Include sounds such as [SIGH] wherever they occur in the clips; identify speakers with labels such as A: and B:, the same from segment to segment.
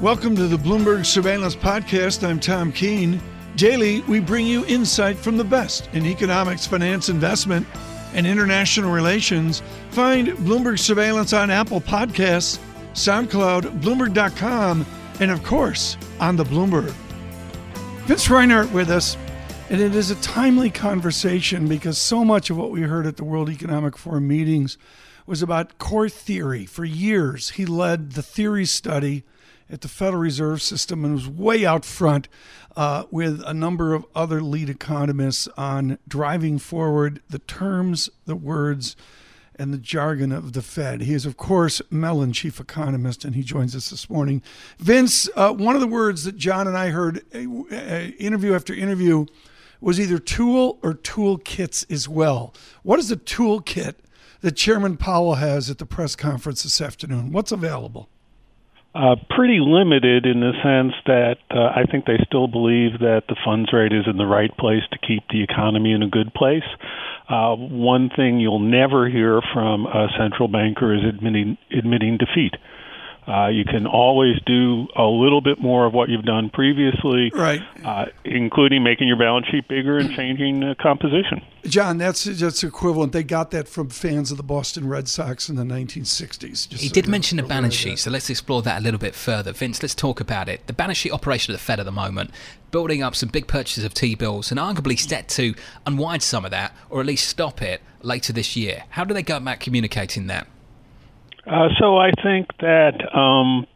A: Welcome to the Bloomberg Surveillance Podcast. I'm Tom Keene. Daily, we bring you insight from the best in economics, finance, investment, and international relations. Find Bloomberg Surveillance on Apple Podcasts, SoundCloud, Bloomberg.com, and of course, on the Bloomberg. Vince Reinhart with us, and it is a timely conversation because so much of what we heard at the World Economic Forum meetings was about core theory. For years, he led the theory study at the Federal Reserve System and was way out front uh, with a number of other lead economists on driving forward the terms, the words, and the jargon of the Fed. He is, of course, Mellon chief economist, and he joins us this morning. Vince, uh, one of the words that John and I heard uh, uh interview after interview was either tool or toolkits as well. What is the toolkit that Chairman Powell has at the press conference this afternoon? What's available?
B: Uh, pretty limited in the sense that uh, I think they still believe that the funds rate is in the right place to keep the economy in a good place. Uh, one thing you'll never hear from a central banker is admitting admitting defeat. Uh, you can always do a little bit more of what you've done previously,
A: right?
B: Uh, including making your balance sheet bigger and changing the composition.
A: John, that's that's equivalent. They got that from fans of the Boston Red Sox in the 1960s.
C: he so did mention the balance sheet, so let's explore that a little bit further. Vince, let's talk about it. The balance sheet operation of the Fed at the moment, building up some big purchases of T-bills, and arguably set to unwind some of that, or at least stop it later this year. How do they go about communicating that?
B: Uh, so I think that um,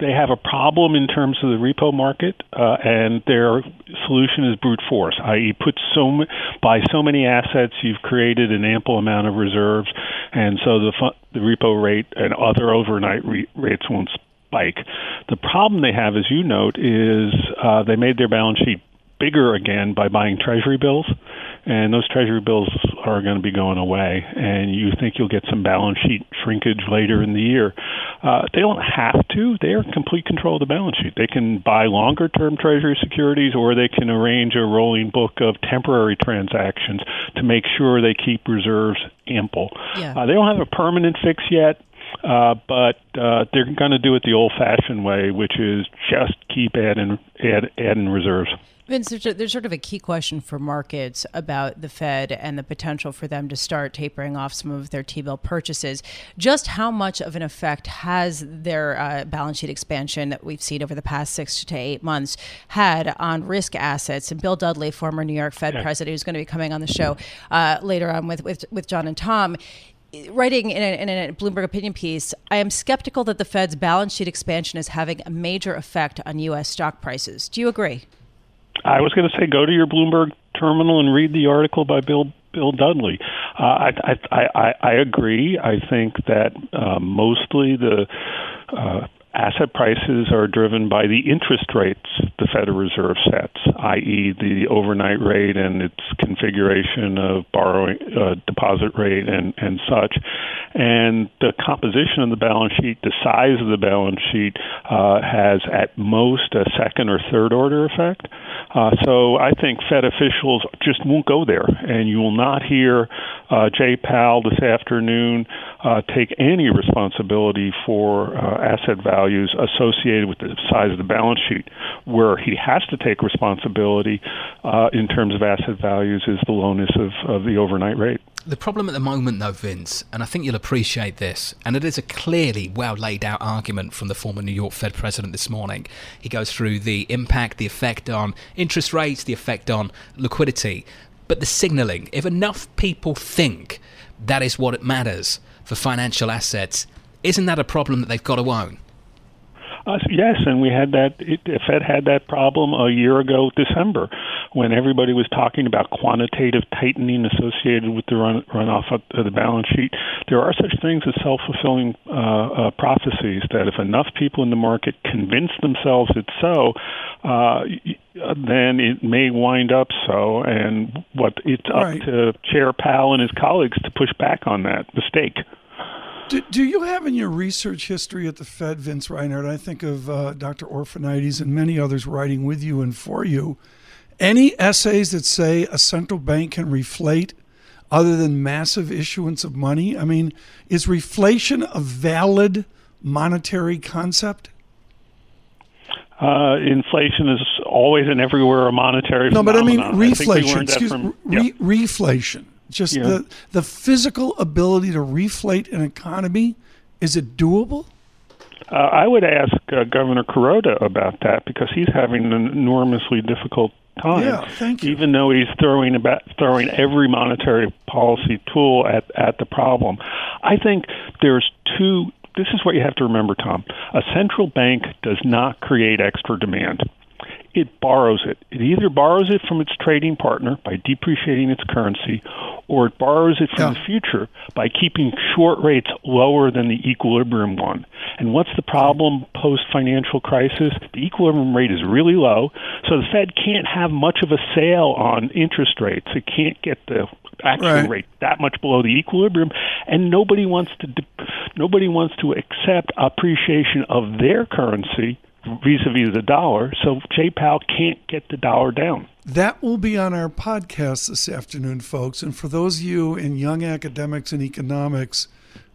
B: they have a problem in terms of the repo market, uh, and their solution is brute force, i.e., put so m- buy so many assets, you've created an ample amount of reserves, and so the fu- the repo rate and other overnight re- rates won't spike. The problem they have, as you note, is uh, they made their balance sheet bigger again by buying treasury bills and those treasury bills are going to be going away and you think you'll get some balance sheet shrinkage later in the year uh, they don't have to they're in complete control of the balance sheet they can buy longer term treasury securities or they can arrange a rolling book of temporary transactions to make sure they keep reserves ample
D: yeah.
B: uh, they don't have a permanent fix yet uh, but uh, they're going to do it the old-fashioned way, which is just keep adding add, adding reserves.
D: Vince, there's, a, there's, sort of a key question for markets about the Fed and the potential for them to start tapering off some of their T bill purchases. Just how much of an effect has their uh, balance sheet expansion that we've seen over the past six to eight months had on risk assets? And Bill Dudley, former New York Fed president, who's going to be coming on the show uh, later on with, with, with John and Tom, writing in a, in a, Bloomberg opinion piece, I am skeptical that the Fed's balance sheet expansion is having a major effect on U.S. stock prices. Do you agree?
B: I was going to say go to your Bloomberg terminal and read the article by Bill Bill Dudley. Uh, I, I, I I agree. I think that uh, mostly the uh, asset prices are driven by the interest rates the Federal Reserve sets, i.e., the overnight rate and its configuration of borrowing uh, deposit rate and, and such. And the composition of the balance sheet, the size of the balance sheet, uh, has at most a second or third order effect. Uh, so I think Fed officials just won't go there, and you will not hear uh, Jay Powell this afternoon uh, take any responsibility for uh, asset values associated with the size of the balance sheet. Where he has to take responsibility uh, in terms of asset values is the lowness of, of the overnight rate.
C: The problem at the moment, though, Vince, and I think you'll appreciate this, and it is a clearly well laid out argument from the former New York Fed president this morning. He goes through the impact, the effect on interest rates, the effect on liquidity, but the signalling. If enough people think that is what it matters for financial assets, isn't that a problem that they've got to own?
B: Uh, yes, and we had that. It, the Fed had that problem a year ago, December, when everybody was talking about quantitative tightening associated with the run, runoff of the balance sheet. There are such things as self-fulfilling uh, uh, prophecies that if enough people in the market convince themselves it's so, uh, then it may wind up so. And what it's up right. to Chair Powell and his colleagues to push back on that mistake.
A: Do, do you have in your research history at the Fed, Vince Reinhart? I think of uh, Dr. Orphanides and many others writing with you and for you. Any essays that say a central bank can reflate other than massive issuance of money? I mean, is reflation a valid monetary concept?
B: uh, inflation is always and everywhere a monetary
A: no,
B: phenomenon.
A: but I mean reflation.
B: I
A: Excuse
B: from,
A: re- reflation. Just yeah. the the physical ability to reflate an economy. Is it doable?
B: Uh, I would ask uh, Governor Kuroda about that because he's having an enormously difficult time.
A: Yeah, thank you.
B: Even though he's throwing about throwing every monetary policy tool at at the problem, I think there's two. This is what you have to remember, Tom. A central bank does not create extra demand it borrows it. It either borrows it from its trading partner by depreciating its currency, or it borrows it from yeah. the future by keeping short rates lower than the equilibrium one. And what's the problem post financial crisis? The equilibrium rate is really low, so the Fed can't have much of a sale on interest rates. It can't get the actual right. rate that much below the equilibrium, and nobody wants to nobody wants to accept appreciation of their currency vis-a-vis the dollar. So Powell can't get the dollar down.
A: That will be on our podcast this afternoon, folks. And for those of you in young academics and economics,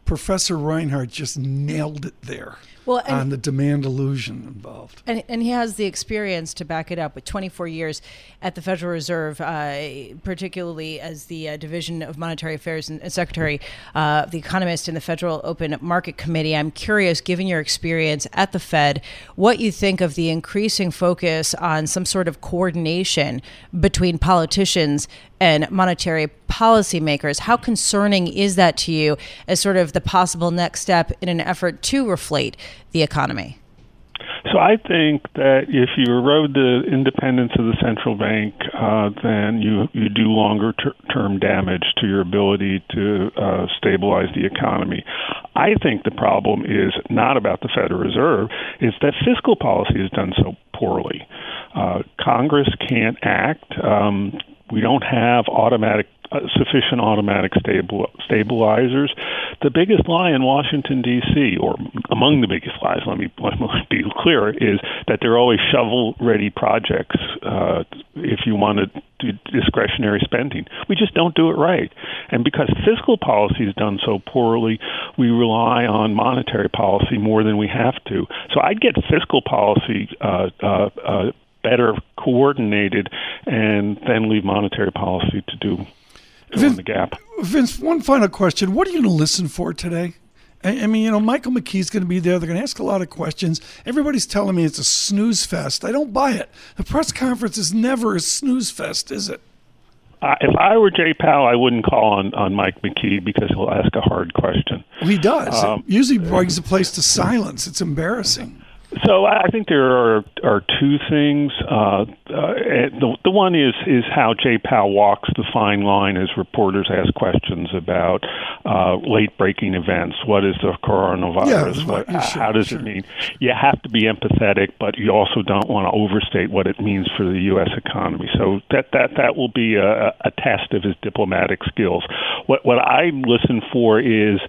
A: Professor Reinhart just nailed it there well, on the demand illusion involved.
D: And, and he has the experience to back it up with 24 years at the Federal Reserve, uh, particularly as the uh, Division of Monetary Affairs and, and Secretary uh, the Economist in the Federal Open Market Committee. I'm curious, given your experience at the Fed, what you think of the increasing focus on some sort of coordination between politicians and monetary policymakers. How concerning is that to you as sort of the possible next step in an effort to reflate the economy?
B: So I think that if you erode the independence of the central bank, uh, then you you do longer ter- term damage to your ability to uh, stabilize the economy. I think the problem is not about the Federal Reserve; it's that fiscal policy is done so poorly. Uh, Congress can't act. Um, we don't have automatic uh, sufficient automatic stabilizers. The biggest lie in Washington D.C., or among the biggest lies, let me, [LAUGHS] let me be clear, is that there are always shovel-ready projects. Uh, if you want to do discretionary spending, we just don't do it right. And because fiscal policy is done so poorly, we rely on monetary policy more than we have to. So I'd get fiscal policy uh, uh, uh, better coordinated, and then leave monetary policy to do Vince, the gap.
A: Vince, one final question: What are you going to listen for today? I, mean, you know, Michael McKee's going to be there. They're going to ask a lot of questions. Everybody's telling me it's a snooze fest. I don't buy it. The press conference is never a snooze fest, is it?
B: Uh, if I were Jay Powell, I wouldn't call on, on Mike McKee because he'll ask a hard question.
A: Well, he does. Um, usually brings the place to silence. It's embarrassing.
B: So I think there are are two things. Uh, uh, the the one is is how Jay Powell walks the fine line as reporters ask questions about uh, late breaking events. What is the coronavirus?
A: Yeah,
B: what,
A: yeah, sure,
B: how does
A: sure.
B: it mean? You have to be empathetic, but you also don't want to overstate what it means for the U.S. economy. So that that that will be a, a test of his diplomatic skills. What what I listen for is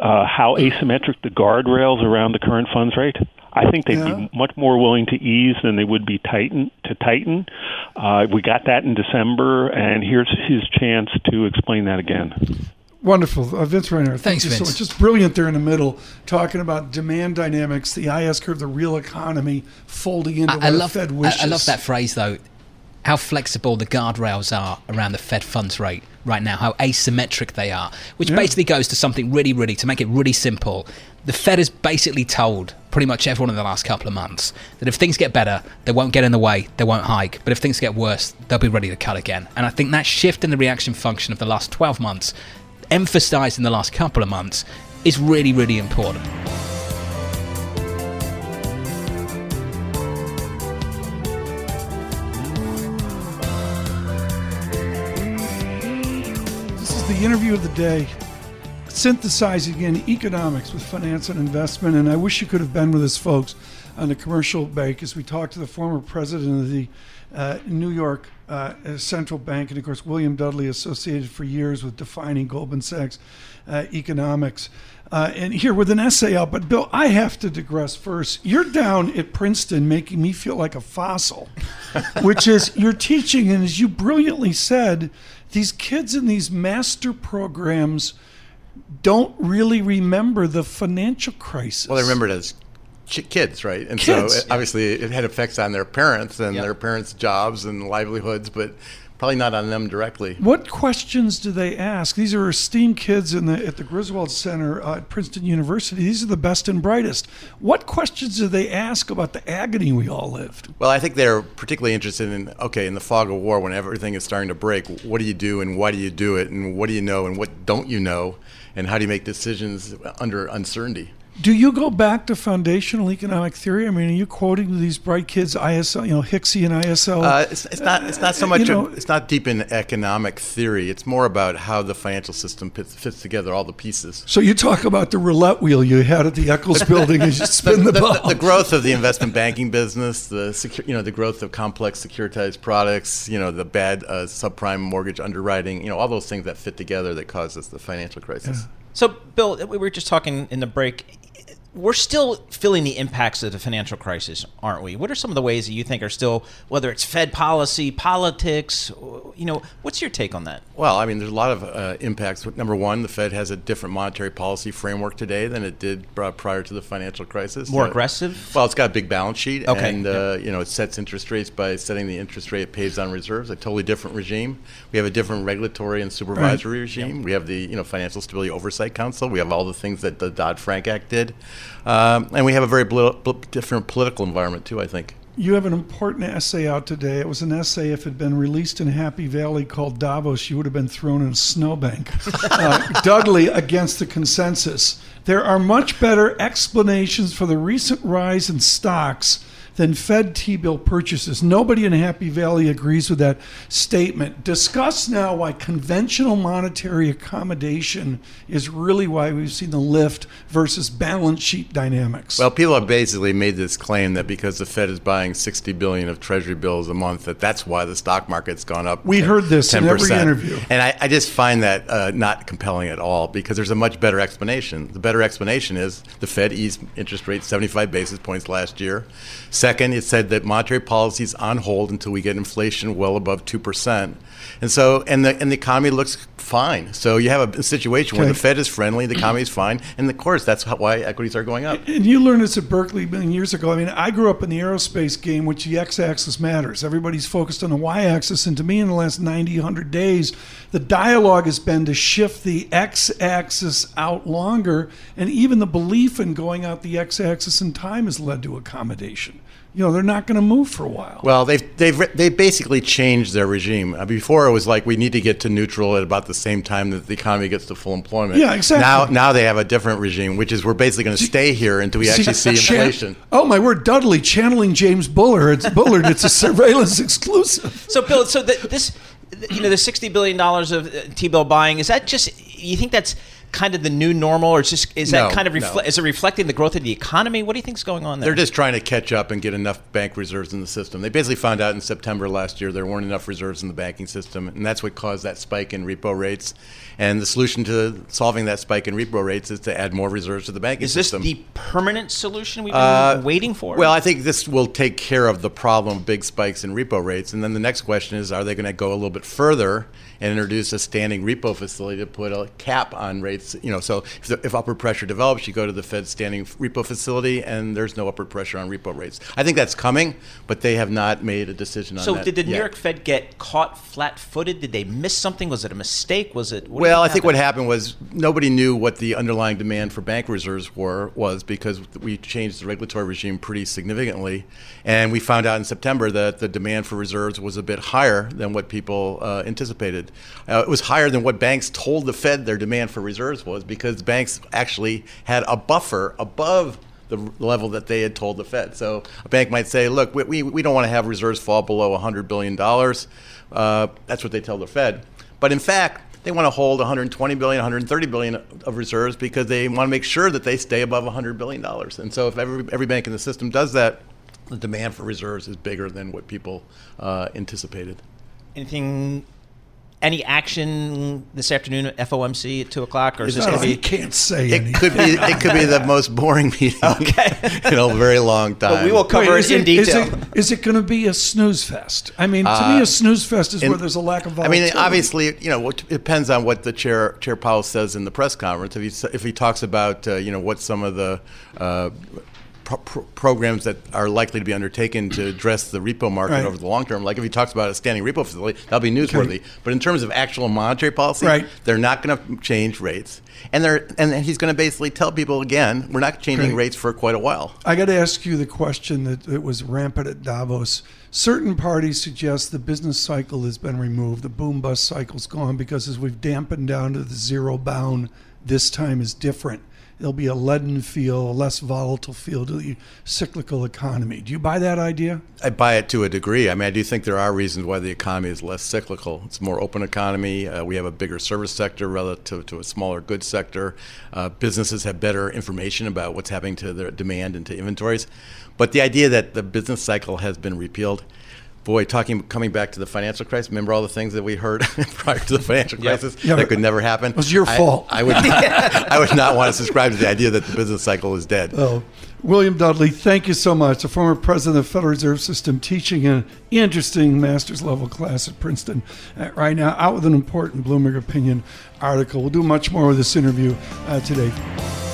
B: uh, how asymmetric the guardrails around the current funds rate. I think they'd yeah. be much more willing to ease than they would be tighten to tighten. Uh, we got that in December, and here's his chance to explain that again.
A: Wonderful, uh, Vince Reinhart.
C: Thanks,
A: Vince. So just brilliant there in the middle, talking about demand dynamics, the IS curve, the real economy folding into I, what I
C: love,
A: the Fed wishes.
C: I, I love that phrase though how flexible the guardrails are around the Fed funds rate right now, how asymmetric they are, which yeah. basically goes to something really, really, to make it really simple. The Fed has basically told pretty much everyone in the last couple of months that if things get better, they won't get in the way, they won't hike. But if things get worse, they'll be ready to cut again. And I think that shift in the reaction function of the last 12 months, emphasized in the last couple of months, is really, really important.
A: The interview of the day, synthesizing in economics with finance and investment. And I wish you could have been with us, folks, on the commercial bank as we talked to the former president of the uh, New York uh, Central Bank, and of course, William Dudley, associated for years with defining Goldman Sachs uh, economics. Uh, and here with an essay out. But Bill, I have to digress first. You're down at Princeton making me feel like a fossil, [LAUGHS] which is you're teaching, and as you brilliantly said, these kids in these master programs don't really remember the financial crisis.
E: Well, they remember it as kids, right? And
A: kids.
E: so obviously it had effects on their parents and
F: Yep.
E: their parents' jobs and livelihoods, but probably not on them directly.
A: What questions do they ask? These are esteemed kids in the at the Griswold Center uh, at Princeton University. These are the best and brightest. What questions do they ask about the agony we all lived?
E: Well, I think they're particularly interested in okay, in the fog of war, when everything is starting to break, what do you do and why do you do it, and what do you know and what don't you know, and how do you make decisions under uncertainty?
A: Do you go back to foundational economic theory? I mean, are you quoting these bright kids, ISL, you know, Hicksy and ISL?
E: Uh, it's, it's not. It's not so
A: You
E: much.
A: know-
E: it's not deep in economic theory. It's more about how the financial system fits, fits together, all the pieces.
A: so you talk about the roulette wheel you had at the Eccles [LAUGHS] building as you spin the,
E: the,
A: ball.
E: the growth of the investment banking business, the secu- you know the growth of complex securitized products, you know the bad uh, subprime mortgage underwriting, you know all those things that fit together that causes the financial crisis.
F: So, Bill, we were just talking in the break. We're still feeling the impacts of the financial crisis, aren't we? What are some of the ways that you think are still, whether it's Fed policy, politics, you know, what's your take on that?
E: Well, I mean, there's a lot of uh, impacts. Number one, the Fed has a different monetary policy framework today than it did prior to the financial crisis.
F: More
E: Uh,
F: aggressive?
E: Well, it's got a big balance sheet,
F: Okay,
E: and uh, you know it sets interest rates by setting the interest rate it pays on reserves. A totally different regime. We have a different regulatory and supervisory regime. We have the you know Financial Stability Oversight Council. We have all the things that the Dodd Frank Act did, um, and we have a very bl- bl- different political environment too. I think.
A: You have an important essay out today. It was an essay, if it had been released in Happy Valley called Davos, you would have been thrown in a snowbank. [LAUGHS] uh, Dudley against the consensus. There are much better explanations for the recent rise in stocks than Fed T bill purchases. Nobody in Happy Valley agrees with that statement. Discuss now why conventional monetary accommodation is really why we've seen the lift versus balance sheet dynamics.
E: Well, people have basically made this claim that because the Fed is buying 60 billion of Treasury bills a month, that that's why the stock market's gone up.
A: We heard this in every
E: 10%.
A: interview.
E: and I, I just find that uh, not compelling at all because there's a much better explanation. The better explanation is the Fed eased interest rates 75 basis points last year. Second, it said that monetary policy is on hold until we get inflation well above two percent, and so and the and the economy looks fine. So you have a situation where the Fed is friendly, the economy is fine, and of course that's how, why equities are going up.
A: And you learned this at Berkeley many years ago. I mean, I grew up in the aerospace game, which the x-axis matters. Everybody's focused on the y-axis, and to me, in the last 90, 100 days, the dialogue has been to shift the x-axis out longer, and even the belief in going out the x-axis in time has led to accommodation. You know, they're not going to move for a while.
E: Well, they've they've they basically changed their regime. Uh, Before it was like we need to get to neutral at about the same time that the economy gets to full employment.
A: Yeah, exactly.
E: Now now they have a different regime, which is we're basically going to stay here until we actually see [LAUGHS]
A: Chan-
E: inflation.
A: oh my word, Dudley channeling James Bullard. It's Bullard. It's a surveillance [LAUGHS] exclusive.
F: So, Bill, so the, this, you know, the sixty billion dollars of uh, T-bill buying is that just? You think that's kind of the new normal, or is just is that
E: No,
F: kind of
E: no.
F: is it reflecting the growth of the economy? What do you think is going on there?
E: They're just trying to catch up and get enough bank reserves in the system. They basically found out in September last year there weren't enough reserves in the banking system, and that's what caused that spike in repo rates. And the solution to solving that spike in repo rates is to add more reserves to the banking system.
F: is this
E: system.
F: the permanent solution we've been
E: Uh,
F: waiting for?
E: Well, I think this will take care of the problem of big spikes in repo rates. And then the next question is are they going to go a little bit further and introduce a standing repo facility to put a cap on rates? You know, so if, the, if upward pressure develops, you go to the Fed standing repo facility and there's no upward pressure on repo rates. I think that's coming, but they have not made a decision on
F: so
E: that.
F: did the New
E: yet.
F: York Fed get caught flat-footed? Did they miss something? Was it a mistake? Was it?
E: Well, I think what
F: happened?
E: happened was nobody knew what the underlying demand for bank reserves were was because we changed the regulatory regime pretty significantly, and we found out in September that the demand for reserves was a bit higher than what people uh, anticipated. Uh, it was higher than what banks told the Fed their demand for reserves was because banks actually had a buffer above the level that they had told the Fed. So a bank might say, look, we, we, we don't want to have reserves fall below $100 billion. Uh, that's what they tell the Fed. But in fact, they want to hold 120 billion, 130 billion of reserves because they want to make sure that they stay above 100 billion dollars. And so, if every every bank in the system does that, the demand for reserves is bigger than what people uh, anticipated.
F: anything? Any action this afternoon at FOMC at two o'clock, or is this
A: No,
F: going to
A: you
F: be?
A: can't say
E: It
A: anything.
E: could be it could be the most boring meeting [LAUGHS]
F: Okay. [LAUGHS]
E: in a very long time.
F: But we will cover
A: Wait,
F: it
A: is
F: in
A: Is
F: detail.
A: it, is it going to be a snooze fest? I mean, to me, a snooze fest is
E: And-
A: where there's a lack of
E: I mean, obviously, you know, it depends on what the chair Chair Powell says in the press conference. If he if he talks about uh, you know what some of the uh, pro- pro- programs that are likely to be undertaken to address the repo market
A: Right.
E: over the long term. Like if he talks about a standing repo facility, that'll be newsworthy. But in terms of actual monetary policy,
A: Right.
E: they're not going to change rates, and they're and then he's going to basically tell people again, we're not changing rates for quite a while.
A: I got to ask you the question that, that was rampant at Davos. Certain parties suggest the business cycle has been removed, the boom bust cycle's gone because as we've dampened down to the zero bound, this time is different. There'll be a leaden feel, a less volatile feel to the cyclical economy. Do you buy that idea?
E: I buy it to a degree. I mean, I do think there are reasons why the economy is less cyclical. It's a more open economy. Uh, we have a bigger service sector relative to a smaller goods sector. Uh, businesses have better information about what's happening to their demand and to inventories. But the idea that the business cycle has been repealed, boy, talking coming back to the financial crisis. Remember all the things that we heard [LAUGHS] prior to the financial crisis
A: Yeah,
E: that could never happen. It
A: was your fault.
E: I would, not, [LAUGHS] I would not want to subscribe to the idea that the business cycle is dead.
A: Oh, William Dudley, thank you so much. A former president of the Federal Reserve System, teaching an interesting master's level class at Princeton uh, right now, out with an important Bloomberg Opinion article. We'll do much more with this interview uh, today.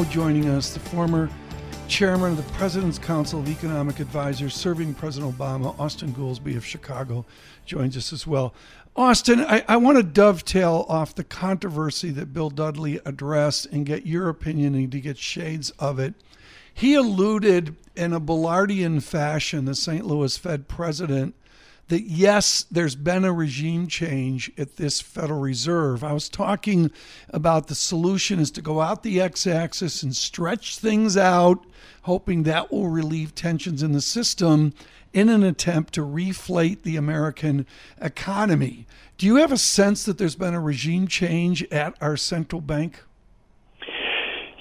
A: Now joining us, the former chairman of the President's Council of Economic Advisors, serving President Obama, Austan Goolsbee of Chicago, joins us as well. Austan, I, I want to dovetail off the controversy that Bill Dudley addressed and get your opinion and to get shades of it. He alluded in a Bullardian fashion, the St. Louis Fed president, that yes, there's been a regime change at this Federal Reserve. I was talking about the solution is to go out the x axis and stretch things out, hoping that will relieve tensions in the system in an attempt to reflate the American economy. Do you have a sense that there's been a regime change at our central bank?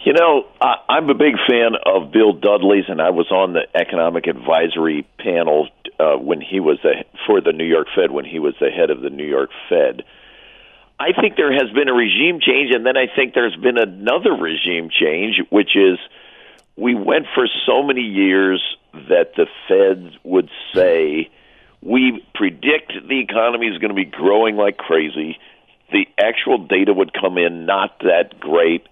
G: You know, I, I'm a big fan of Bill Dudley's, and I was on the economic advisory panel uh, when he was the, for the New York Fed when he was the head of the New York Fed. I think there has been a regime change, and then I think there's been another regime change, which is we went for so many years that the Feds would say we predict the economy is going to be growing like crazy. The actual data would come in not that great.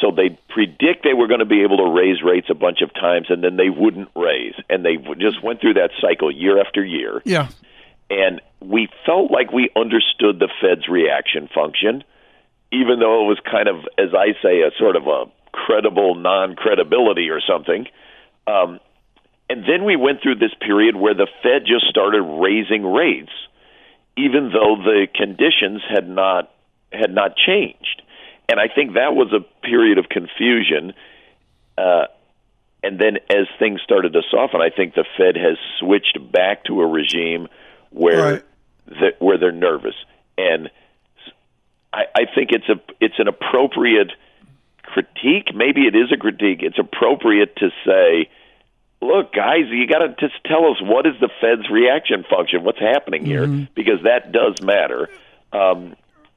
G: So they predict they were going to be able to raise rates a bunch of times, and then they wouldn't raise, and they just went through that cycle year after year.
A: Yeah.
G: And we felt like we understood the Fed's reaction function, even though it was kind of, as I say, a sort of a credible non-credibility or something. Um, and then we went through this period where the Fed just started raising rates, even though the conditions had not had not changed. And I think that was a period of confusion. Uh, and then as things started to soften, I think the Fed has switched back to a regime where
A: Right.
G: that where they're nervous. And I, I think it's a it's an appropriate critique. Maybe it is a critique. It's appropriate to say, look, guys, you got to just tell us what is the Fed's reaction function? What's happening here? Because that does matter. Um,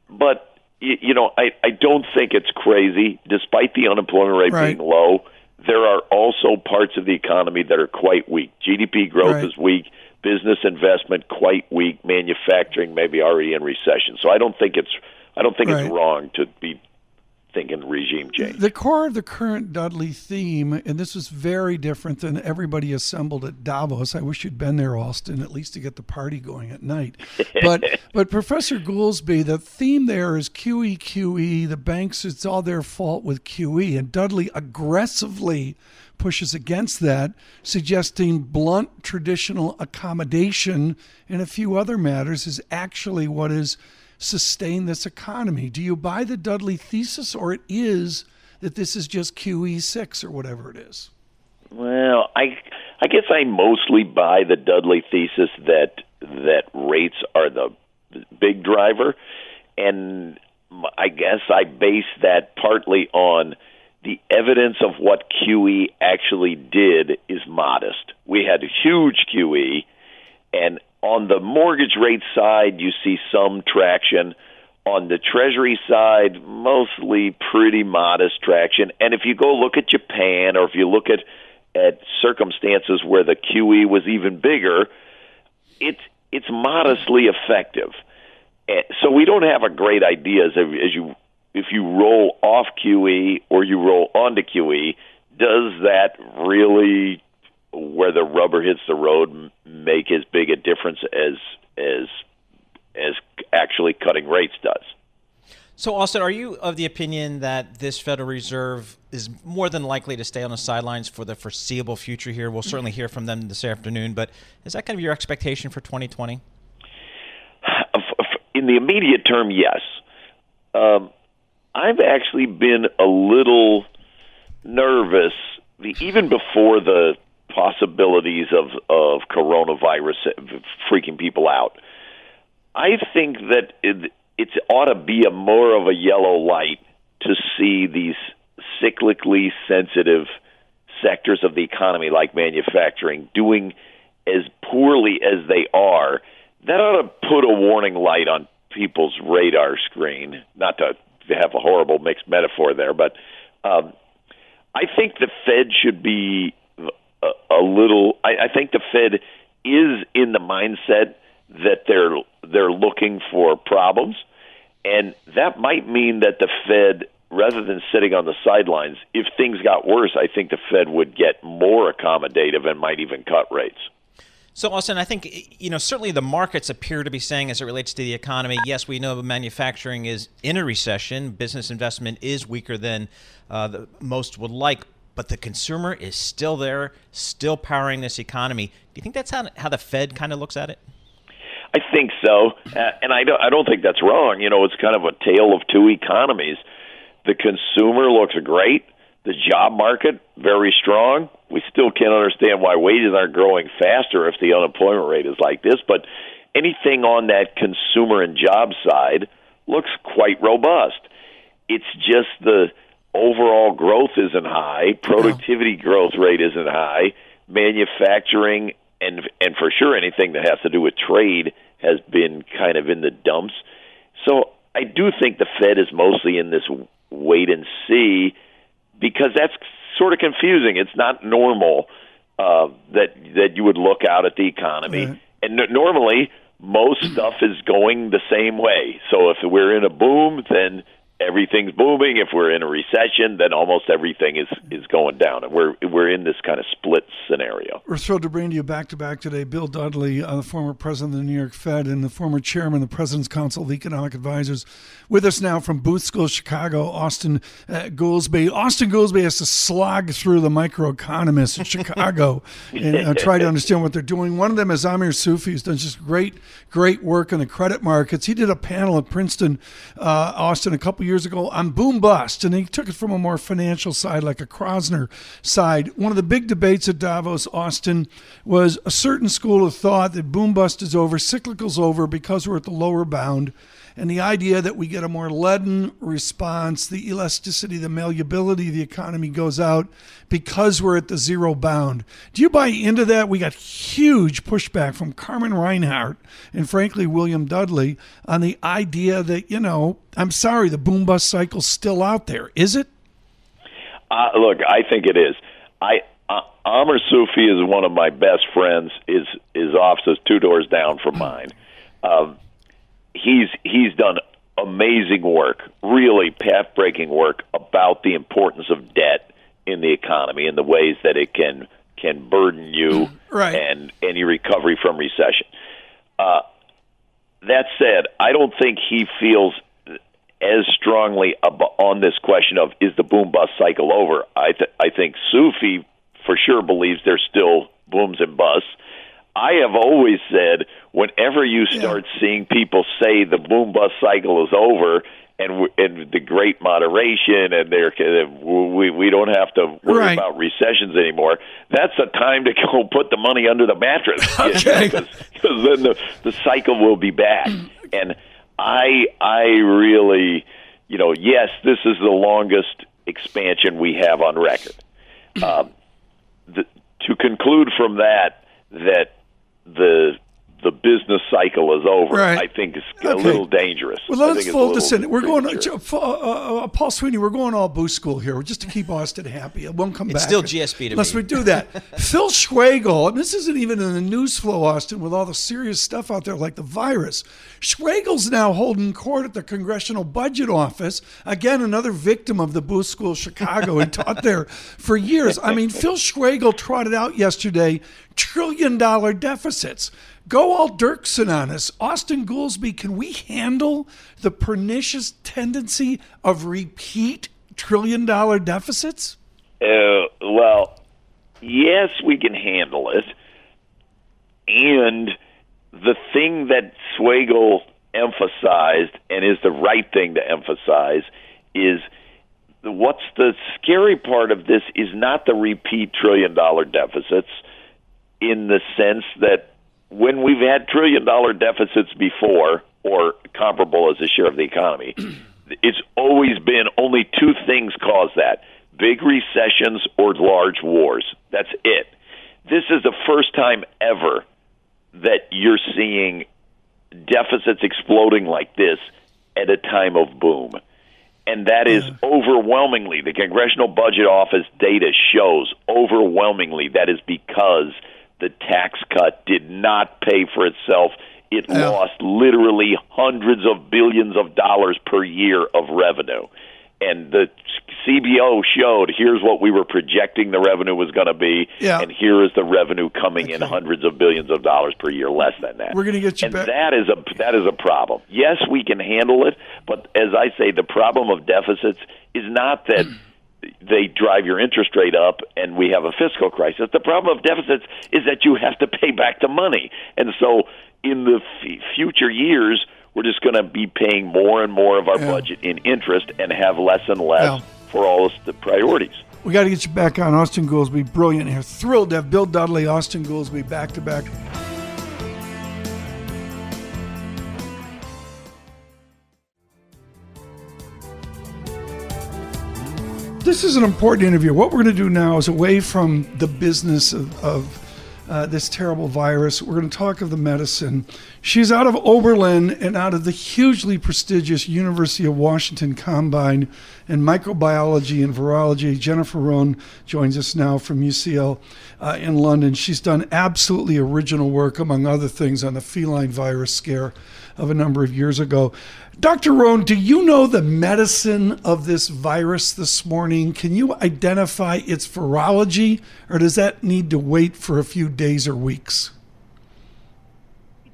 G: but you, you know, I I don't think it's crazy, despite the unemployment rate
A: Right.
G: being low. There are also parts of the economy that are quite weak. GDP growth
A: Right.
G: is weak. Business investment quite weak. Manufacturing maybe already in recession. So I don't think it's I don't think
A: Right.
G: it's wrong to be thinking regime change.
A: The core of the current Dudley theme, and this was very different than everybody assembled at Davos. I wish you'd been there, Austan, at least to get the party going at night. [LAUGHS] But but Professor Goolsbee, the theme there is QE QE. The banks, it's all their fault with QE, and Dudley aggressively pushes against that, suggesting blunt traditional accommodation and a few other matters is actually what is sustain this economy. Do you buy the Dudley thesis, or it is that this is just QE six or whatever it is?
G: Well, I I guess I mostly buy the Dudley thesis that that rates are the big driver, and I guess I base that partly on the evidence of what QE actually did is modest. We had a huge QE, and on the mortgage rate side, you see some traction. On the Treasury side, mostly pretty modest traction. And if you go look at Japan, or if you look at at circumstances where the QE was even bigger, it's it's modestly effective. Eh, so we don't have a great idea as, as you if you roll off QE or you roll onto QE, does that really where the rubber hits the road make as big a difference as as as actually cutting rates does?
F: So, Austan, are you of the opinion that this Federal Reserve is more than likely to stay on the sidelines for the foreseeable future here? We'll certainly hear from them this afternoon, but is that kind of your expectation for 2020? [SIGHS]
G: In the immediate term, yes. Um, I've actually been a little nervous, even before the possibilities of, of coronavirus freaking people out. I think that it, it ought to be a more of a yellow light to see these cyclically sensitive sectors of the economy, like manufacturing, doing as poorly as they are. That ought to put a warning light on people's radar screen. Not to have a horrible mixed metaphor there, but um, I think the Fed should be a, little. I, I think the Fed is in the mindset that they're they're looking for problems, and that might mean that the Fed, rather than sitting on the sidelines, if things got worse, I think the Fed would get more accommodative and might even cut rates.
F: So, Austan, I think you know certainly the markets appear to be saying, as it relates to the economy, yes, we know manufacturing is in a recession. Business investment is weaker than uh, most would like, but the consumer is still there, still powering this economy. Do you think that's how how the Fed kind of looks at it?
G: I think so, uh, and I don't. I don't think that's wrong. You know, it's kind of a tale of two economies. The consumer looks great. The job market very strong. We still can't understand why wages aren't growing faster if the unemployment rate is like this. But anything on that consumer and job side looks quite robust. It's just the overall growth isn't high, productivity growth rate isn't high, manufacturing and and for sure anything that has to do with trade has been kind of in the dumps. So I do think the Fed is mostly in this wait and see because that's sort of confusing. It's not normal uh, that that you would look out at the economy, right. and n- normally most stuff is going the same way. So if we're in a boom, then everything's booming. If we're in a recession, then almost everything is is going down, and we're we're in this kind of split scenario.
A: We're thrilled to bring to you back to back today Bill Dudley, uh, the former president of the New York Fed and the former chairman of the President's Council of Economic Advisors, with us now from Booth School, Chicago, Austan uh, Goolsbee. Austan Goolsbee has to slog through the microeconomists in Chicago [LAUGHS] and uh, try to understand what they're doing. One of them is Amir Sufi, who's done just great, great work in the credit markets. He did a panel at Princeton, uh, Austan, a couple years ago on boom bust, and he took it from a more financial side, like a Kroeser side. One of the big debates at Davos, Austan, was a certain school of thought that boom bust is over, cyclical's over because we're at the lower bound and the idea that we get a more leaden response, the elasticity, the malleability of the economy goes out because we're at the zero bound. Do you buy into that? We got huge pushback from Carmen Reinhart and frankly William Dudley on the idea that, you know, I'm sorry, the boom bust cycle's still out there. Is it?
G: Uh, look, I think it is. I uh, Amir Sufi is one of my best friends. His his office is two doors down from mine. Um, he's he's done amazing work, really path breaking work about the importance of debt in the economy and the ways that it can can burden you [CLEARS THROAT]
A: right.
G: and any recovery from recession. Uh, that said, I don't think he feels as strongly on this question of is the boom bust cycle over. I th- I think Sufi for sure believes there's still booms and busts. I have always said whenever you start yeah. seeing people say the boom bust cycle is over and and the great moderation and they're we we don't have to worry right. about recessions anymore. That's a time to [LAUGHS] go put the money under the mattress [LAUGHS]
A: okay.
G: because then the the cycle will be back. And I I really you know yes this is the longest expansion we have on record. [CLEARS THROAT] Um, the, to conclude from that that the the business cycle is over,
A: Right.
G: I think is a little dangerous.
A: Well,
G: I
A: let's
G: think it's a
A: fold this in. We're going,
G: premature.
A: uh, uh, uh, Paul Sweeney. We're going all Booth school here, just to keep Austan happy. It won't come
F: It's
A: back.
F: still GSP to
A: unless
F: me.
A: we do that. [LAUGHS] Phil Swagel, and this isn't even in the news flow, Austan, with all the serious stuff out there like the virus. Swagel's now holding court at the Congressional Budget Office. Again, another victim of the Booth school Chicago. He taught there for years. I mean, Phil Swagel trotted out yesterday trillion dollar deficits. Go all Dirksen on us. Austan Goolsbee, can we handle the pernicious tendency of repeat trillion dollar deficits?
G: Uh, well, yes, we can handle it. And the thing that Swagel emphasized, and is the right thing to emphasize, is what's the scary part of this is not the repeat trillion dollar deficits in the sense that when we've had trillion dollar deficits before or comparable as a share of the economy, [CLEARS THROAT] it's always been only two things cause that big recessions or large wars. That's it. This is the first time ever that you're seeing deficits exploding like this at a time of boom. And that is overwhelmingly, the Congressional Budget Office data shows overwhelmingly that is because the tax cut did not pay for itself. It
A: Yeah.
G: lost literally hundreds of billions of dollars per year of revenue. And the CBO showed here's what we were projecting the revenue was going to be,
A: Yeah.
G: and here is the revenue coming in hundreds of billions of dollars per year, less than that.
A: We're gonna get you
G: and
A: back-
G: that is a that is a problem. Yes, we can handle it, but as I say, the problem of deficits is not that they drive your interest rate up and we have a fiscal crisis. The problem of deficits is that you have to pay back the money, and so in the f- future years, we're just going to be paying more and more of our
A: Yeah.
G: budget in interest and have less and less
A: Yeah.
G: for all the priorities.
A: We got to get you back on Austan Goolsbee. Brilliant here. Thrilled to have Bill Dudley, Austan Goolsbee back to back. This is an important interview. What we're going to do now is away from the business of, of uh, this terrible virus. We're going to talk of the medicine. She's out of Oberlin and out of the hugely prestigious University of Washington Combine in microbiology and virology. Jennifer Rohn joins us now from UCL uh, in London. She's done absolutely original work, among other things, on the feline virus scare of a number of years ago. Dr. Rohn, do you know the medicine of this virus this morning? Can you identify its virology, or does that need to wait for a few days or weeks?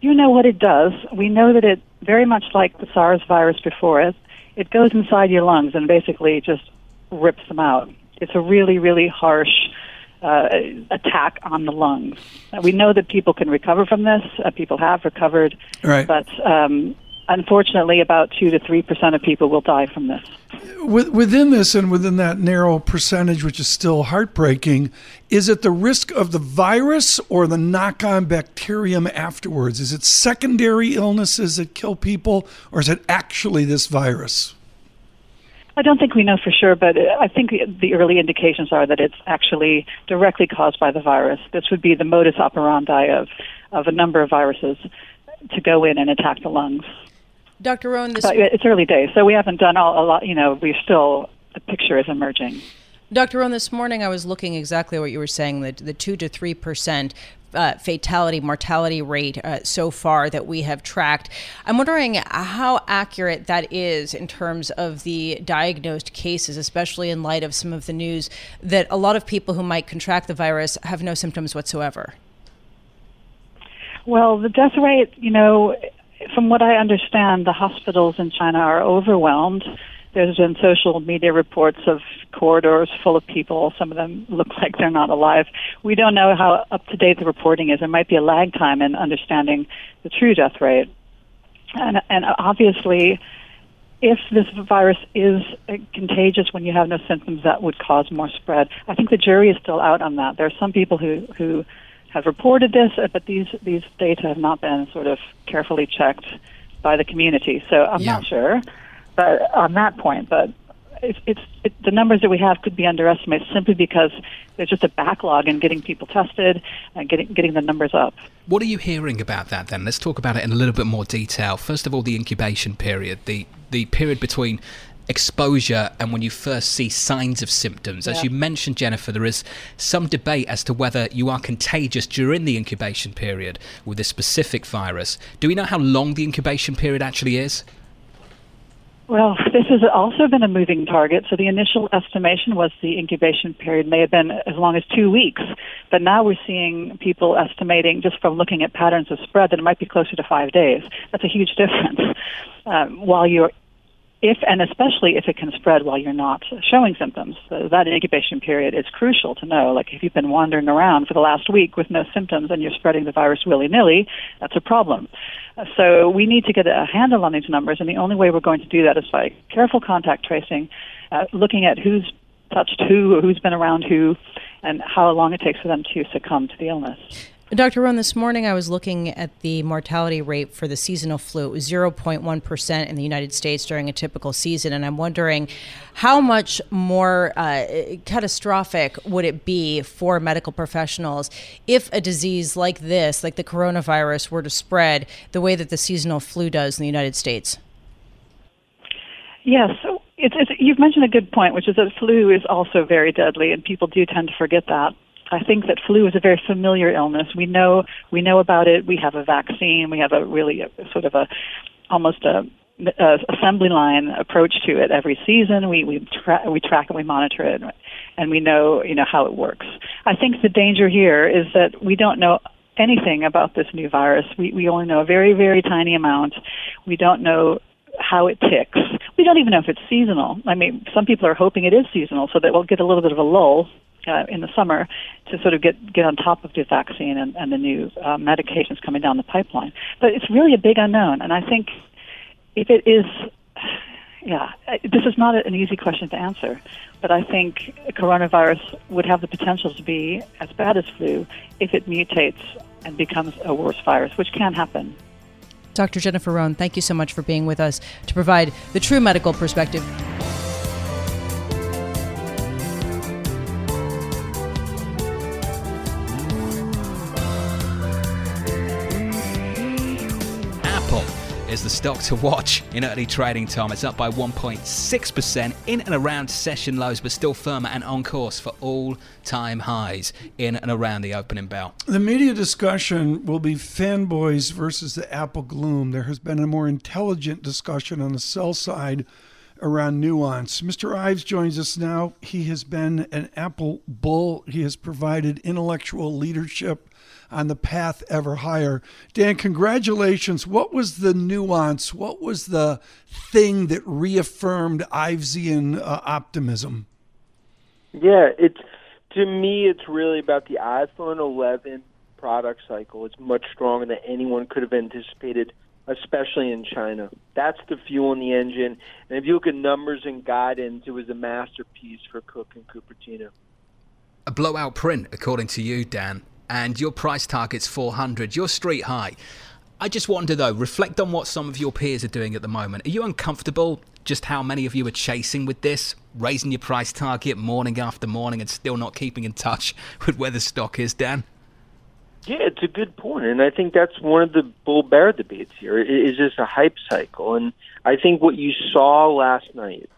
H: You know what it does. We know that it, very much like the SARS virus before it, it goes inside your lungs and basically just rips them out. It's a really, really harsh uh, attack on the lungs. We know that people can recover from this. Uh, people have recovered,
A: Right.
H: but um, unfortunately, about two to three percent of people will die from this.
A: Within this and within that narrow percentage, which is still heartbreaking, is it the risk of the virus or the knock on bacterium afterwards? Is it secondary illnesses that kill people, or is it actually this virus?
H: I don't think we know for sure, but I think the early indications are that it's actually directly caused by the virus. This would be the modus operandi of, of a number of viruses to go in and attack the lungs.
D: Dr. Rohn, this
H: But it's early days, so we haven't done all, a lot. You know, we still the picture is emerging.
D: Dr. Rohn, this morning I was looking exactly what you were saying the, the 2 to 3 percent. Uh, fatality mortality rate uh, so far that we have tracked. I'm wondering how accurate that is in terms of the diagnosed cases, especially in light of some of the news that a lot of people who might contract the virus have no symptoms whatsoever.
H: Well, the death rate, you know, from what I understand, the hospitals in China are overwhelmed. There's been social media reports of corridors full of people. Some of them [LAUGHS] look like they're not alive. We don't know how up to date the reporting is. There might be a lag time in understanding the true death rate. And, and obviously, if this virus is contagious when you have no symptoms, that would cause more spread. I think the jury is still out on that. There are some people who, who have reported this, but these, these data have not been sort of carefully checked by the community. So I'm
C: Yeah.
H: not sure but on that point. But it's, it's it, the numbers that we have could be underestimated simply because there's just a backlog in getting people tested and getting getting the numbers up.
C: What are you hearing about that then? Let's talk about it in a little bit more detail. First of all, the incubation period, the the period between exposure and when you first see signs of symptoms. As
H: Yeah.
C: you mentioned, Jennifer, there is some debate as to whether you are contagious during the incubation period with this specific virus. Do we know how long the incubation period actually is?
H: Well, this has also been a moving target. So the initial estimation was the incubation period may have been as long as two weeks, but now we're seeing people estimating just from looking at patterns of spread that it might be closer to five days. That's a huge difference. [LAUGHS] Um, while you're if and especially if it can spread while you're not showing symptoms. So that incubation period is crucial to know. Like if you've been wandering around for the last week with no symptoms and you're spreading the virus willy nilly, that's a problem. Uh, So we need to get a handle on these numbers, and the only way we're going to do that is by careful contact tracing, uh, looking at who's touched who, who's been around who, and how long it takes for them to succumb to the illness.
D: Dr. Rohn, this morning I was looking at the mortality rate for the seasonal flu. It was 0.1% in the United States during a typical season. And I'm wondering how much more uh, catastrophic would it be for medical professionals if a disease like this, like the coronavirus, were to spread the way that the seasonal flu does in the United States?
H: Yes, it's, it's, you've mentioned a good point, which is that flu is also very deadly, and people do tend to forget that. I think that flu is a very familiar illness. We know we know about it. We have a vaccine. We have a really a, sort of a almost a, assembly line approach to it every season. We we tra- we track and we monitor it, and we know you know how it works. I think the danger here is that we don't know anything about this new virus. We we only know a very very tiny amount. We don't know how it ticks. We don't even know if it's seasonal. I mean, some people are hoping it is seasonal, so that we'll get a little bit of a lull uh, in the summer to sort of get get on top of the vaccine and, and the new uh, medications coming down the pipeline. But it's really a big unknown, and I think if it is, yeah, this is not an easy question to answer. But I think coronavirus would have the potential to be as bad as flu if it mutates and becomes a worse virus, which can happen.
D: Dr. Jennifer Rohn, thank you so much for being with us to provide the true medical perspective.
C: Apple is the stock to watch in early trading time. It's up by 1.6% in and around session lows, but still firmer and on course for all time highs in and around the opening bell.
A: The media discussion will be fanboys versus the Apple gloom. There has been a more intelligent discussion on the sell side around nuance. Mr. Ives joins us now. He has been an Apple bull. He has provided intellectual leadership on the path ever higher. Dan, congratulations. What was the nuance? What was the thing that reaffirmed Ivesian uh, optimism?
I: Yeah, it's to me, it's really about the iPhone 11 product cycle. It's much stronger than anyone could have anticipated, especially in China. That's the fuel in the engine. And if you look at numbers and guidance, it was a masterpiece for Cook and Cupertino.
C: A blowout print, according to you, Dan, and your price target's 400. Your street high. I just wonder though, reflect on what some of your peers are doing at the moment. Are you uncomfortable just how many of you are chasing with this, raising your price target morning after morning and still not keeping in touch [LAUGHS] with where the stock is, Dan?
I: Yeah, it's a good point, and I think that's one of the bull bear debates here. Is this a hype cycle? And I think what you saw last night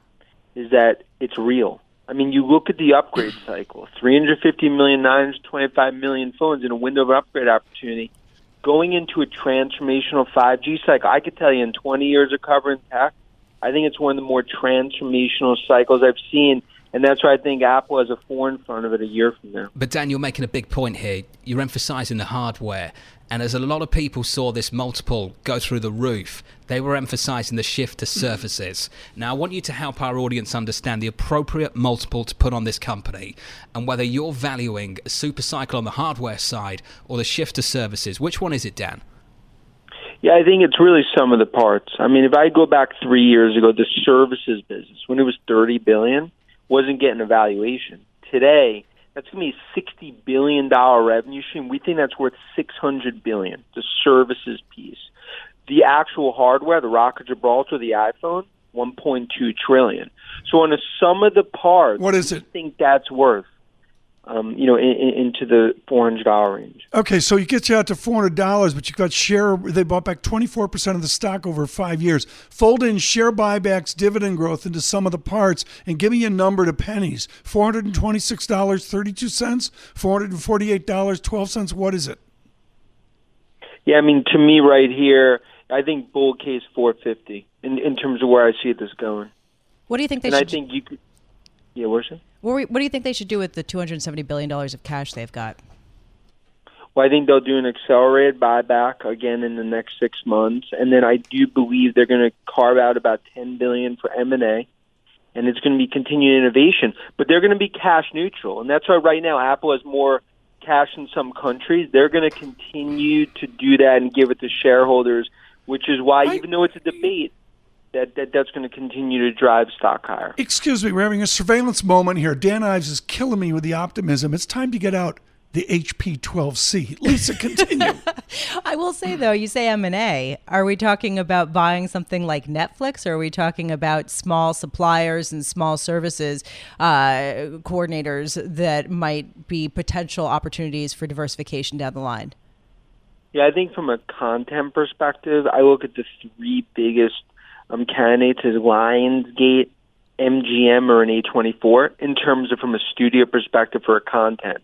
I: is that it's real. I mean, you look at the upgrade [CLEARS THROAT] cycle: 350 million, 925 million phones in a window of upgrade opportunity. Going into a transformational 5G cycle, I could tell you in 20 years of covering tech, I think it's one of the more transformational cycles I've seen and that's why I think Apple has a four in front of it a year from now.
C: But Dan, you're making a big point here. You're emphasizing the hardware. And as a lot of people saw this multiple go through the roof, they were emphasizing the shift to services. Now, I want you to help our audience understand the appropriate multiple to put on this company and whether you're valuing a super cycle on the hardware side or the shift to services. Which one is it, Dan?
I: Yeah, I think it's really some of the parts. I mean, if I go back three years ago, the services business, when it was 30 billion, wasn't getting a valuation. Today, that's going to be a sixty billion dollar revenue stream. We think that's worth six hundred billion. The services piece, the actual hardware, the Rock of Gibraltar, the iPhone, 1.2 trillion. So on a sum of the parts,
A: What is it?
I: Think that's worth, um, you know, in, in, into the four hundred dollar range.
A: Okay, so it gets you out to four hundred dollars, but you got share. They bought back twenty four percent of the stock over five years. Fold in share buybacks, dividend growth into some of the parts, and give me a number to pennies: four hundred and twenty six dollars thirty two cents, four hundred and forty eight dollars twelve cents. What is it?
I: Yeah, I mean, to me, right here, I think bull case 450 in in terms of where I see this going,
D: What do you think they
I: and I think you could. Yeah, where's it?
D: what, what do you think they should do with the 270 billion dollars of cash they've got?
I: Well, I think they'll do an accelerated buyback again in the next six months, and then I do believe they're going to carve out about ten billion for M and A, and it's going to be continued innovation. But they're going to be cash neutral, and that's why right now Apple has more cash in some countries. They're going to continue to do that and give it to shareholders, which is why,
A: I-
I: even though it's a debate, that, that that's going to continue to drive stock higher.
A: Excuse me, we're having a surveillance moment here. Dan Ives is killing me with the optimism. It's time to get out the HP 12C. Lisa, continue. [LAUGHS]
D: I will say though, you say M and A. Are we talking about buying something like Netflix, or are we talking about small suppliers and small services uh, coordinators that might be potential opportunities for diversification down the line?
I: Yeah, I think from a content perspective, I look at the three biggest um, candidates as Lionsgate, MGM, or an A24 in terms of from a studio perspective for a content.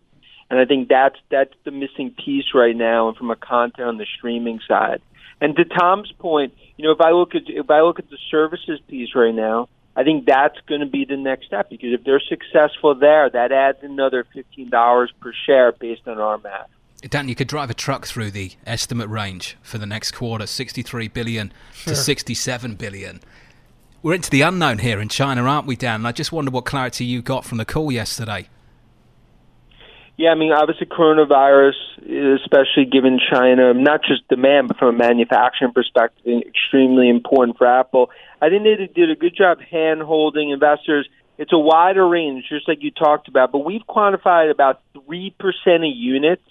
I: And I think that's that's the missing piece right now, and from a content on the streaming side. And to Tom's point, you know, if I look at if I look at the services piece right now, I think that's going to be the next step because if they're successful there, that adds another fifteen dollars per share based on our math.
C: Dan, you could drive a truck through the estimate range for the next quarter, 63 billion to 67 billion. We're into the unknown here in China, aren't we, Dan? And I just wonder what clarity you got from the call yesterday.
I: Yeah, I mean, obviously, coronavirus, especially given China, not just demand, but from a manufacturing perspective, extremely important for Apple. I think they did a good job hand holding investors. It's a wider range, just like you talked about, but we've quantified about 3% of units,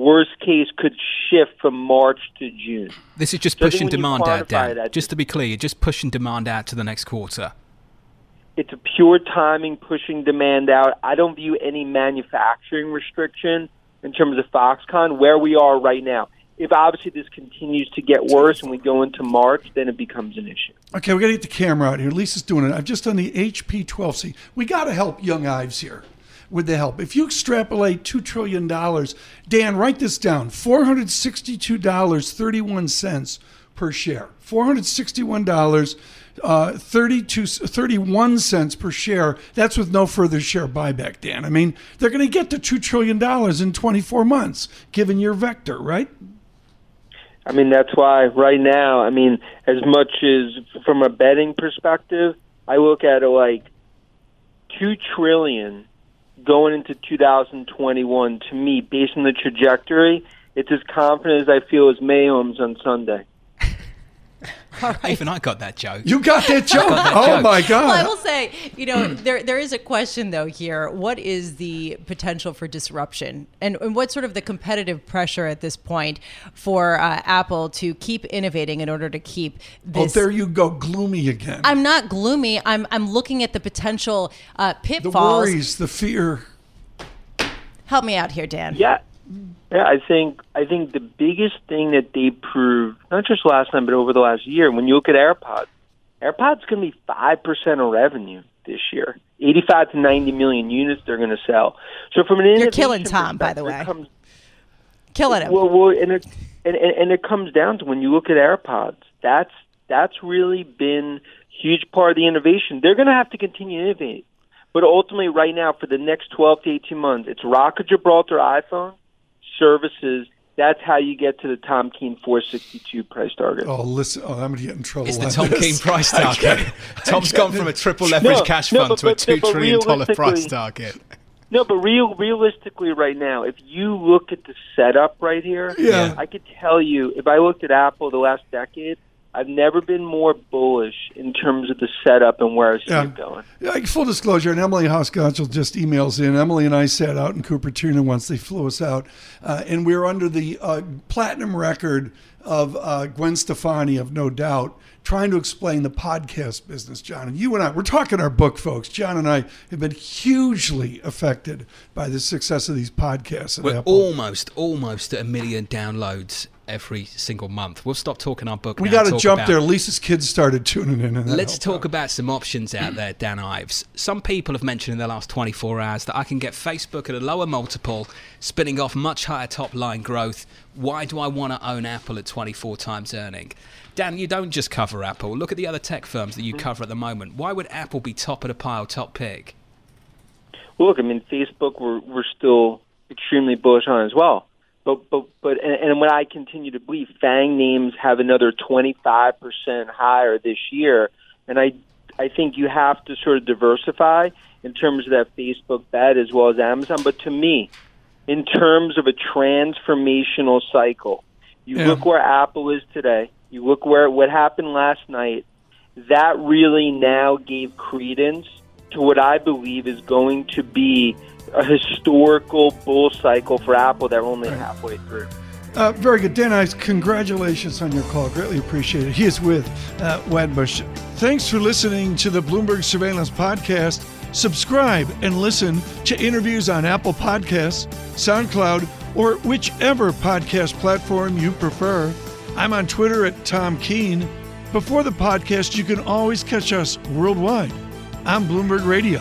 I: worst case, could shift from March to June.
C: This is just
I: So
C: pushing demand out, Dan.
I: that-
C: Just to be clear, you're just pushing demand out to the next quarter.
I: it's a pure timing pushing demand out. I don't view any manufacturing restriction in terms of Foxconn where we are right now. If obviously this continues to get worse and we go into March, then it becomes an issue.
A: Okay, we got to get the camera out here. Lisa's doing it. I've just done the HP 12C. We got to help young Ives here with the help. If you extrapolate $2 trillion, Dan, write this down $462.31 per share. $461. Uh, 32, 31 cents per share. That's with no further share buyback, Dan. I mean, they're going to get to $2 trillion in 24 months, given your vector, right?
I: I mean, that's why right now, I mean, as much as from a betting perspective, I look at it like 2 trillion going into 2021 to me based on the trajectory, it's as confident as I feel as Mahomes on Sunday. [LAUGHS]
C: Even I got that joke.
A: You got that [LAUGHS] joke?
C: that
A: oh,
C: joke.
A: my God.
D: Well, I will say, you know, there there is a question though here. What is the potential for disruption, and, and what's sort of the competitive pressure at this point for uh, Apple to keep innovating in order to keep
A: oh,
D: this?
A: there you go, gloomy again.
D: I'm not gloomy. I'm I'm looking at the potential uh,
A: the
D: pitfalls.
A: worries, the fear.
D: Help me out here, Dan.
I: Yeah, yeah. I think I think the biggest thing that they proved, not just last time, but over the last year, when you look at AirPods, AirPods going to be five percent of revenue this year. Eighty-five to ninety million units they're going to sell. So from an
D: You're killing Tom, by the way.
I: comes-
D: Killing him.
I: well, well, and it and, and, and it comes down to when you look at AirPods, that's that's really been a huge part of the innovation. They're going to have to continue to innovate, but ultimately, right now, for the next twelve to eighteen months, it's Rock of Gibraltar iPhone services. That's how you get to the Tom Keene 462 price target.
A: Oh, listen. Oh, I'm going to get in trouble.
C: It's the Tom
A: this.
C: Keene price [LAUGHS] target. Tom's gone from a triple leverage
I: No,
C: cash
I: no,
C: fund
I: but-
C: to a
I: but-
C: two
I: but
C: trillion dollar price target. [LAUGHS]
I: No, but real realistically, right now, if you look at the setup right here,
A: Yeah.
I: I could tell you if I looked at Apple the last decade, I've never been more bullish in terms of the setup and where I see
A: Yeah.
I: it going.
A: Like full disclosure, and Emily Hoskonchel just emails in. Emily and I sat out in Cupertino once they flew us out, uh, and we were under the uh, platinum record of uh, Gwen Stefani of No Doubt, trying to explain the podcast business. John and you and I, we're talking our book, folks. John and I have been hugely affected by the success of these podcasts. At
C: We're
A: Apple.
C: almost, almost at a million downloads every single month. We'll stop talking our book.
A: we
C: now
A: got to jump
C: about-
A: there. Lisa's kids started tuning in. And
C: Let's talk
A: out.
C: about some options out there, Dan Ives. Some people have mentioned in the last 24 hours that I can get Facebook at a lower multiple, spinning off much higher top line growth. Why do I want to own Apple at 24 times earning? Dan, you don't just cover Apple. Look at the other tech firms that you mm-hmm. cover at the moment. Why would Apple be top of the pile, top pick?
I: Well, look, I mean, Facebook, we're we're still extremely bullish on as well. But but but and, and what I continue to believe, Fang names have another twenty five percent higher this year, and I I think you have to sort of diversify in terms of that Facebook bet as well as Amazon. But to me, in terms of a transformational cycle, you
A: Yeah.
I: look where Apple is today. You look where what happened last night. That really now gave credence to what I believe is going to be a historical bull cycle for Apple that we're only halfway through.
A: Uh, very good. Dan Ives, congratulations on your call. Greatly appreciated. He is with uh, Wedbush. Thanks for listening to the Bloomberg Surveillance Podcast. Subscribe and listen to interviews on Apple Podcasts, SoundCloud, or whichever podcast platform you prefer. I'm on Twitter at Tom Keene. Before the podcast, you can always catch us worldwide on Bloomberg Radio.